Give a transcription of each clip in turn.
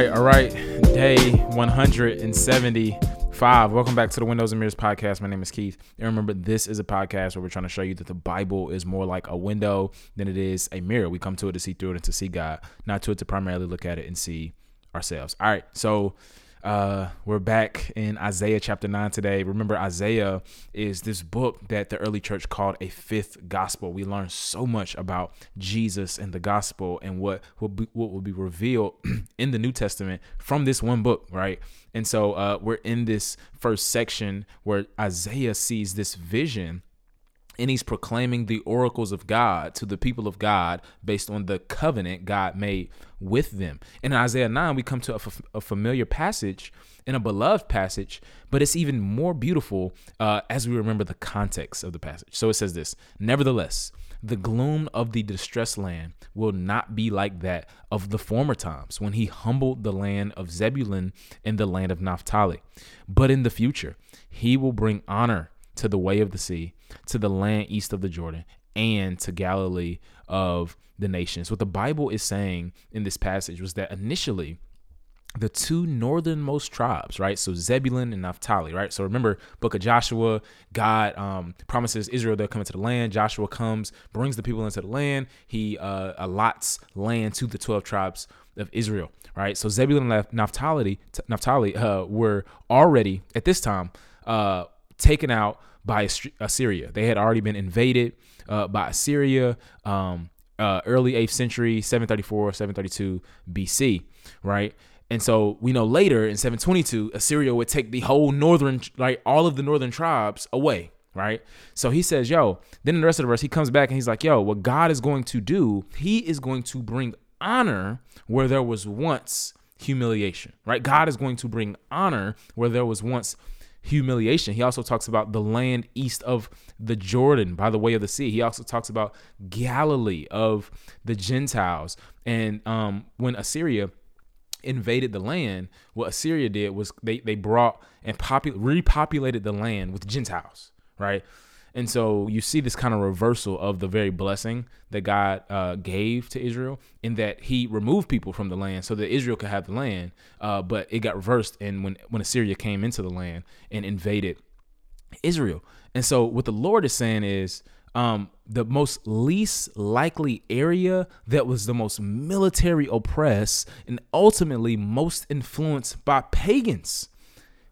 right, all right. Day 175. Welcome back to the Windows and Mirrors podcast. My name is Keith. And remember, this is a podcast where we're trying to show you that the Bible is more like a window than it is a mirror. We come to it to see through it and to see God, not to it to primarily look at it and see ourselves. All right, so uh, we're back in Isaiah chapter 9 today. Remember, Isaiah is this book that the early church called a fifth gospel. We learn so much about Jesus and the gospel and what will be, what will be revealed in the New Testament from this one book, right? And so uh, we're in this first section where Isaiah sees this vision and he's proclaiming the oracles of God to the people of God based on the covenant God made with them. In Isaiah 9, we come to a, f- a familiar passage and a beloved passage, but it's even more beautiful uh, as we remember the context of the passage. So it says this Nevertheless, the gloom of the distressed land will not be like that of the former times when he humbled the land of Zebulun and the land of Naphtali. But in the future, he will bring honor to the way of the sea, to the land east of the Jordan, and to Galilee of the nations. What the Bible is saying in this passage was that initially, the two northernmost tribes, right? So Zebulun and Naphtali, right? So remember, Book of Joshua, God um, promises Israel they'll come into the land. Joshua comes, brings the people into the land. He uh, allots land to the twelve tribes of Israel, right? So Zebulun and Naphtali, Naphtali uh, were already at this time uh, taken out by Assyria. They had already been invaded uh, by Assyria um, uh, early 8th century, 734, 732 BC, right? And so we know later in 722, Assyria would take the whole northern, like all of the northern tribes away, right? So he says, yo, then in the rest of the verse, he comes back and he's like, yo, what God is going to do, he is going to bring honor where there was once humiliation, right? God is going to bring honor where there was once humiliation. He also talks about the land east of the Jordan by the way of the sea. He also talks about Galilee of the Gentiles. And um, when Assyria invaded the land, what Assyria did was they, they brought and popu- repopulated the land with Gentiles, right? And so you see this kind of reversal of the very blessing that God uh, gave to Israel, in that He removed people from the land so that Israel could have the land, uh, but it got reversed. And when when Assyria came into the land and invaded Israel, and so what the Lord is saying is. Um, the most least likely area that was the most military oppressed and ultimately most influenced by pagans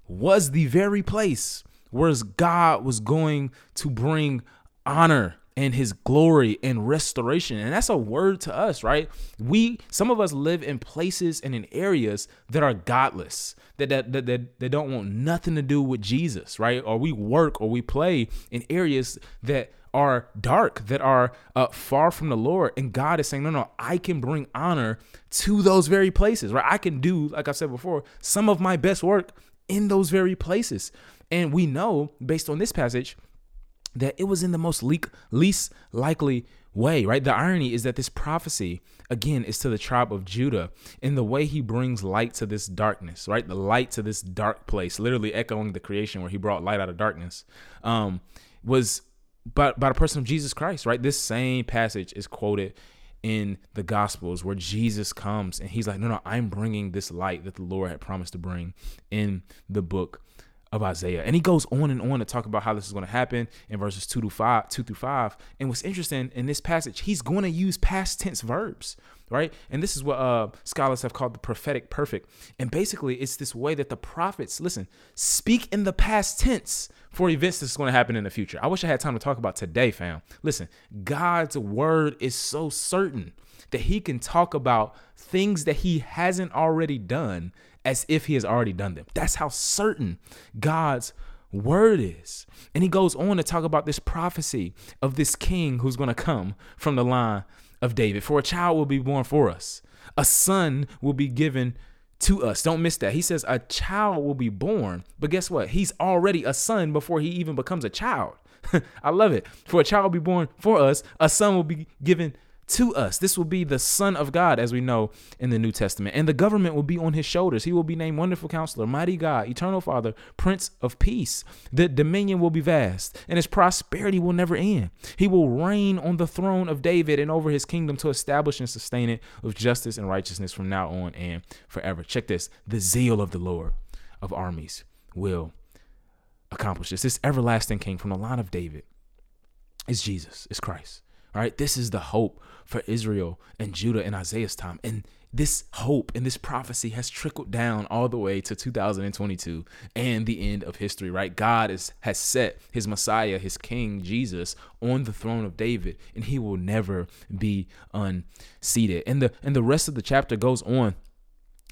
was the very place whereas God was going to bring honor and his glory and restoration. And that's a word to us, right? We some of us live in places and in areas that are godless, that that that, that, that don't want nothing to do with Jesus, right? Or we work or we play in areas that are dark, that are uh, far from the Lord. And God is saying, no, no, I can bring honor to those very places, right? I can do, like I said before, some of my best work in those very places. And we know, based on this passage, that it was in the most le- least likely way, right? The irony is that this prophecy, again, is to the tribe of Judah in the way he brings light to this darkness, right? The light to this dark place, literally echoing the creation where he brought light out of darkness, um, was by, by the person of Jesus Christ, right? This same passage is quoted in the Gospels where Jesus comes and he's like, no, no, I'm bringing this light that the Lord had promised to bring in the book of Isaiah. And he goes on and on to talk about how this is going to happen in verses 2 to 5, 2 through 5. And what's interesting in this passage, he's going to use past tense verbs, right? And this is what uh, scholars have called the prophetic perfect. And basically, it's this way that the prophets, listen, speak in the past tense for events that's going to happen in the future. I wish I had time to talk about today, fam. Listen, God's word is so certain that he can talk about things that he hasn't already done as if he has already done them. That's how certain God's word is. And he goes on to talk about this prophecy of this king who's going to come from the line of David. For a child will be born for us, a son will be given to us. Don't miss that. He says a child will be born, but guess what? He's already a son before he even becomes a child. I love it. For a child will be born for us, a son will be given to us. This will be the Son of God, as we know in the New Testament. And the government will be on his shoulders. He will be named Wonderful Counselor, Mighty God, Eternal Father, Prince of Peace. The dominion will be vast, and his prosperity will never end. He will reign on the throne of David and over his kingdom to establish and sustain it with justice and righteousness from now on and forever. Check this the zeal of the Lord of armies will accomplish this. This everlasting king from the line of David is Jesus, is Christ. All right, this is the hope for Israel and Judah in Isaiah's time. And this hope and this prophecy has trickled down all the way to 2022 and the end of history, right? God is, has set his Messiah, his King Jesus, on the throne of David, and he will never be unseated. And the and the rest of the chapter goes on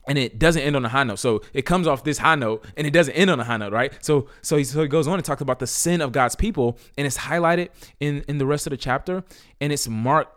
and it doesn't end on a high note. So it comes off this high note and it doesn't end on a high note, right? So so he, so he goes on and talks about the sin of God's people, and it's highlighted in in the rest of the chapter, and it's marked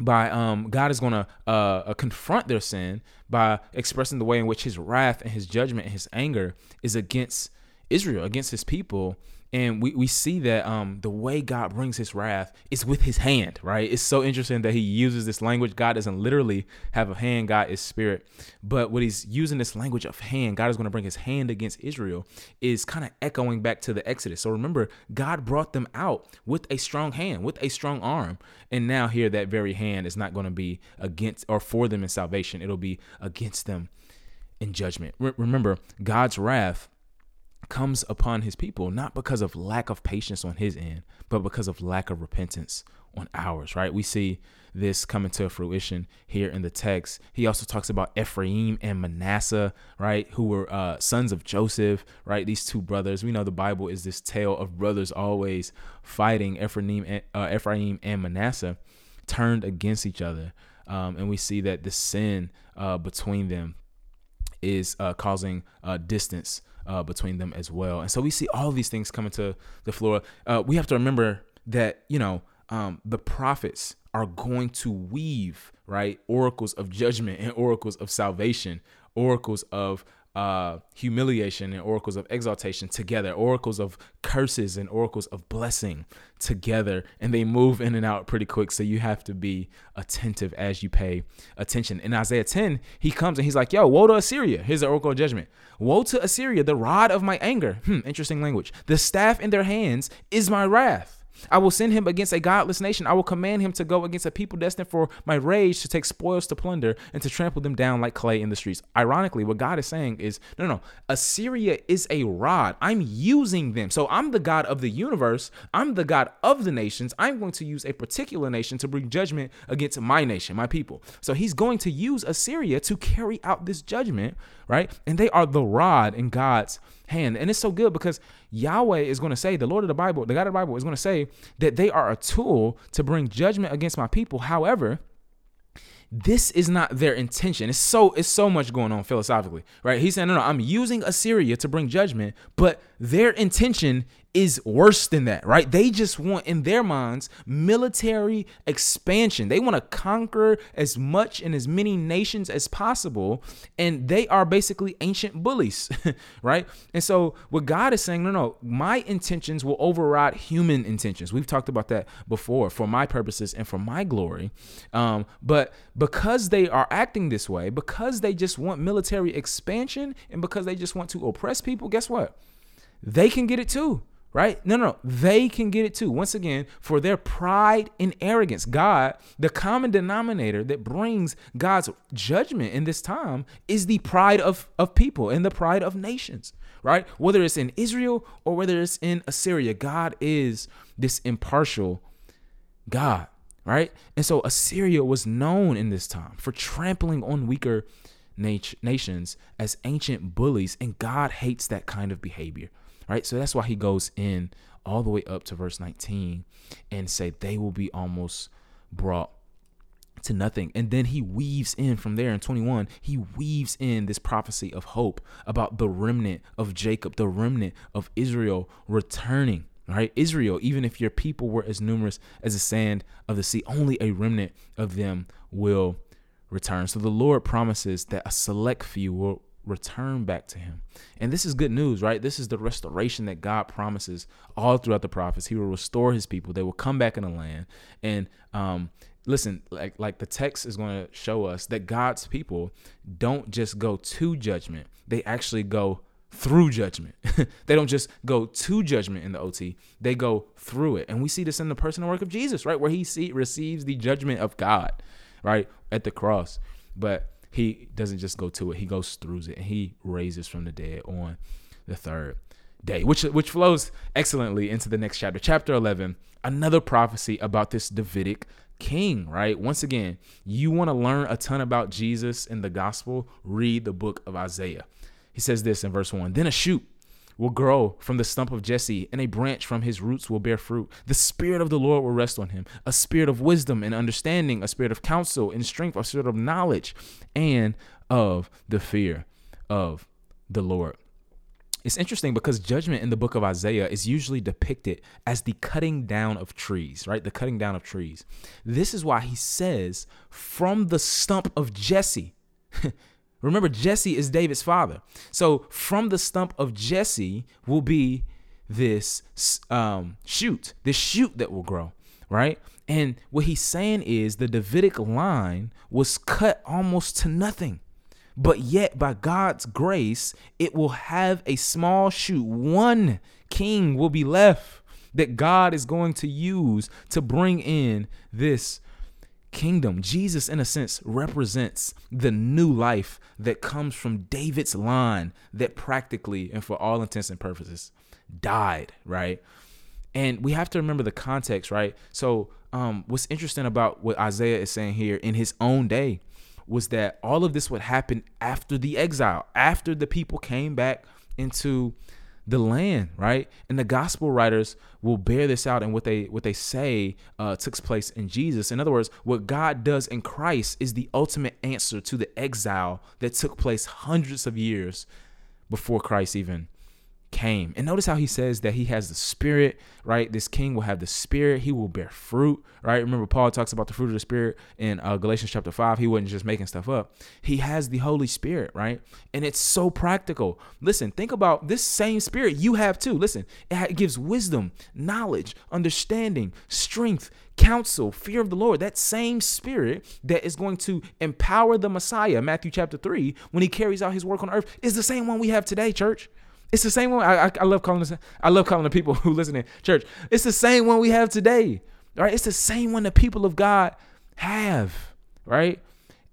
by um God is gonna uh, uh confront their sin by expressing the way in which His wrath and His judgment and His anger is against Israel, against His people, and we, we see that um, the way God brings his wrath is with his hand, right? It's so interesting that he uses this language. God doesn't literally have a hand, God is spirit. But what he's using this language of hand, God is going to bring his hand against Israel, is kind of echoing back to the Exodus. So remember, God brought them out with a strong hand, with a strong arm. And now here, that very hand is not going to be against or for them in salvation, it'll be against them in judgment. Re- remember, God's wrath comes upon his people not because of lack of patience on his end but because of lack of repentance on ours right? We see this coming to fruition here in the text. He also talks about ephraim and manasseh right? Who were uh, sons of joseph right? These two brothers. We know the bible is this tale of brothers always fighting. Ephraim and, uh, ephraim and manasseh turned against each other. Um, and we see that the sin uh, between them is uh, causing uh, distance uh, between them as well. And so we see all these things coming to the floor. Uh, we have to remember that, you know, um, the prophets are going to weave, right, oracles of judgment and oracles of salvation, oracles of uh, humiliation and oracles of exaltation together, oracles of curses and oracles of blessing together, and they move in and out pretty quick. So you have to be attentive as you pay attention. In Isaiah 10, he comes and he's like, Yo, woe to Assyria. Here's the oracle of judgment. Woe to Assyria, the rod of my anger. Hmm, interesting language. The staff in their hands is my wrath. I will send him against a godless nation. I will command him to go against a people destined for my rage to take spoils to plunder and to trample them down like clay in the streets. Ironically, what God is saying is no, no, Assyria is a rod. I'm using them. So I'm the God of the universe. I'm the God of the nations. I'm going to use a particular nation to bring judgment against my nation, my people. So he's going to use Assyria to carry out this judgment, right? And they are the rod in God's hand. And it's so good because Yahweh is going to say, the Lord of the Bible, the God of the Bible is going to say that they are a tool to bring judgment against my people. However, this is not their intention. It's so it's so much going on philosophically, right? He's saying, no, no, I'm using Assyria to bring judgment, but their intention is worse than that, right? They just want, in their minds, military expansion. They want to conquer as much and as many nations as possible. And they are basically ancient bullies, right? And so, what God is saying, no, no, my intentions will override human intentions. We've talked about that before for my purposes and for my glory. Um, but because they are acting this way, because they just want military expansion and because they just want to oppress people, guess what? They can get it too right? No, no, no. They can get it too. Once again, for their pride and arrogance. God, the common denominator that brings God's judgment in this time is the pride of, of people and the pride of nations, right? Whether it's in Israel or whether it's in Assyria, God is this impartial God, right? And so Assyria was known in this time for trampling on weaker nat- nations as ancient bullies, and God hates that kind of behavior right? So that's why he goes in all the way up to verse 19 and say they will be almost brought to nothing. And then he weaves in from there in 21, he weaves in this prophecy of hope about the remnant of Jacob, the remnant of Israel returning. Right? Israel, even if your people were as numerous as the sand of the sea, only a remnant of them will return. So the Lord promises that a select few will return back to him. And this is good news, right? This is the restoration that God promises all throughout the prophets. He will restore his people. They will come back in the land. And um listen, like like the text is going to show us that God's people don't just go to judgment; they actually go through judgment. they don't just go to judgment in the OT; they go through it. And we see this in the personal work of Jesus, right, where he see, receives the judgment of God, right, at the cross. But he doesn't just go to it; he goes through it, and he raises from the dead on the third day, which which flows excellently into the next chapter, chapter eleven. Another prophecy about this Davidic king, right? Once again, you want to learn a ton about Jesus in the gospel, read the book of Isaiah. He says this in verse 1 Then a shoot will grow from the stump of Jesse, and a branch from his roots will bear fruit. The Spirit of the Lord will rest on him a spirit of wisdom and understanding, a spirit of counsel and strength, a spirit of knowledge, and of the fear of the Lord. It's interesting because judgment in the book of Isaiah is usually depicted as the cutting down of trees, right? The cutting down of trees. This is why he says, from the stump of Jesse. Remember, Jesse is David's father. So from the stump of Jesse will be this um, shoot, this shoot that will grow, right? And what he's saying is the Davidic line was cut almost to nothing. But yet, by God's grace, it will have a small shoot. One king will be left that God is going to use to bring in this kingdom. Jesus, in a sense, represents the new life that comes from David's line that practically and for all intents and purposes died, right? And we have to remember the context, right? So, um, what's interesting about what Isaiah is saying here in his own day was that all of this would happen after the exile, after the people came back into the land, right? And the gospel writers will bear this out, and what they what they say uh, took place in Jesus. In other words, what God does in Christ is the ultimate answer to the exile that took place hundreds of years before Christ even came. And notice how he says that he has the spirit, right? This king will have the spirit. He will bear fruit, right? Remember, Paul talks about the fruit of the spirit in uh, Galatians chapter 5. He wasn't just making stuff up. He has the Holy Spirit, right? And it's so practical. Listen, think about this same spirit you have too. Listen, it gives wisdom, knowledge, understanding, strength, counsel, fear of the Lord. That same spirit that is going to empower the Messiah, Matthew chapter 3, when he carries out his work on earth, is the same one we have today, church. It's the same one. I, I, I love calling this. I love calling the people who listen in church. It's the same one we have today. Right? It's the same one the people of God have. Right?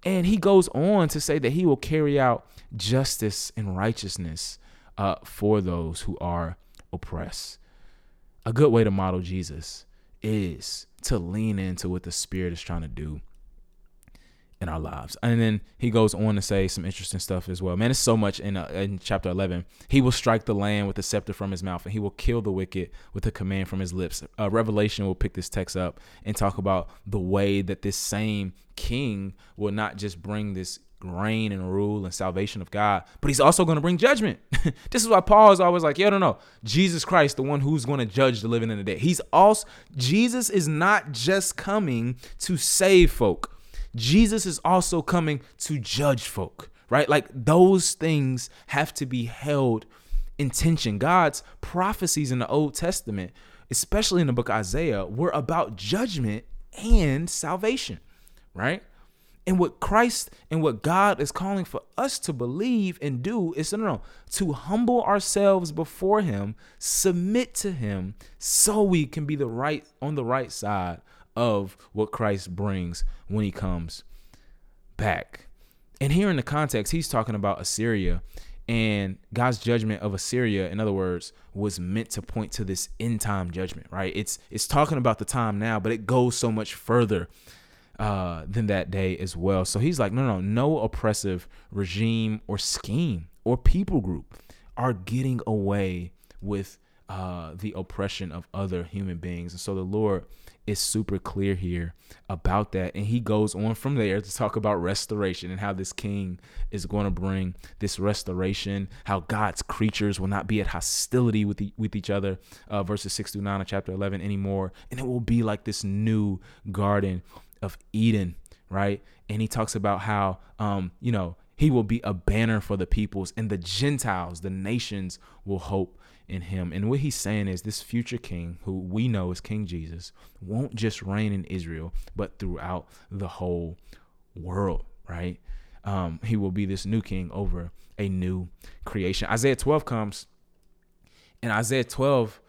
And he goes on to say that he will carry out justice and righteousness uh, for those who are oppressed. A good way to model Jesus is to lean into what the Spirit is trying to do in our lives. And then he goes on to say some interesting stuff as well. Man, it's so much in uh, in chapter 11. He will strike the land with the scepter from his mouth and he will kill the wicked with a command from his lips. Uh, Revelation will pick this text up and talk about the way that this same king will not just bring this reign and rule and salvation of God, but he's also going to bring judgment. this is why Paul is always like, yo, no, no, Jesus Christ, the one who's going to judge the living and the dead. He's also, Jesus is not just coming to save folk. Jesus is also coming to judge folk, right? Like those things have to be held in tension. God's prophecies in the Old Testament, especially in the book Isaiah, were about judgment and salvation, right? And what Christ and what God is calling for us to believe and do is no, no, to humble ourselves before Him, submit to Him, so we can be the right on the right side of what Christ brings when he comes back. And here in the context, he's talking about Assyria and God's judgment of Assyria, in other words, was meant to point to this end time judgment, right? It's it's talking about the time now, but it goes so much further uh, than that day as well. So he's like, no, no, no oppressive regime or scheme or people group are getting away with uh, the oppression of other human beings. And so the Lord is super clear here about that. And he goes on from there to talk about restoration and how this king is going to bring this restoration, how God's creatures will not be at hostility with, the, with each other, uh, verses 6 through 9 of chapter 11 anymore. And it will be like this new garden of Eden, right? And he talks about how, um, you know, he will be a banner for the peoples and the Gentiles, the nations will hope in him. And what he's saying is this future king, who we know is King Jesus, won't just reign in Israel, but throughout the whole world, right? Um, he will be this new king over a new creation. Isaiah 12 comes, and Isaiah 12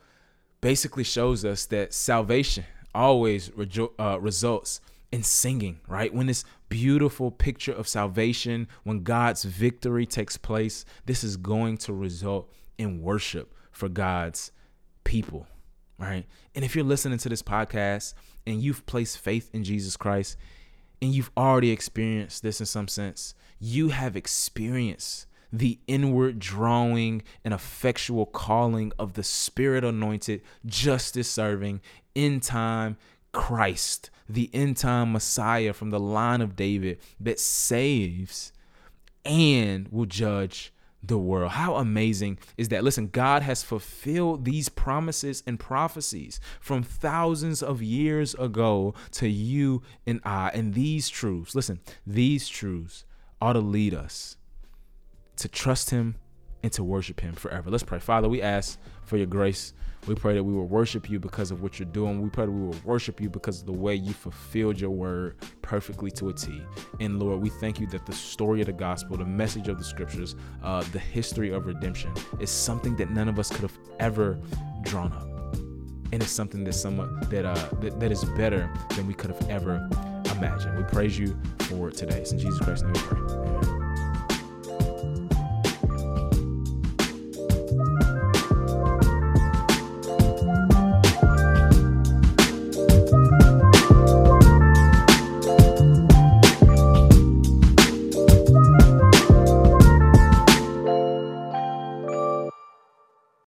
basically shows us that salvation always rejo- uh, results in singing, right? When this beautiful picture of salvation, when God's victory takes place, this is going to result in worship for God's people, right? And if you're listening to this podcast and you've placed faith in Jesus Christ and you've already experienced this in some sense, you have experienced the inward drawing and effectual calling of the spirit anointed, justice serving, in time Christ, the end time Messiah from the line of David that saves and will judge the world. How amazing is that? Listen, God has fulfilled these promises and prophecies from thousands of years ago to you and I. And these truths, listen, these truths ought to lead us to trust him and to worship him forever. Let's pray. Father, we ask for your grace. We pray that we will worship you because of what you're doing. We pray that we will worship you because of the way you fulfilled your word perfectly to a T. And Lord, we thank you that the story of the gospel, the message of the scriptures, uh, the history of redemption is something that none of us could have ever drawn up. And it's something that that uh that, that is better than we could have ever imagined. We praise you for it today. It's in Jesus Christ's name we pray. Amen.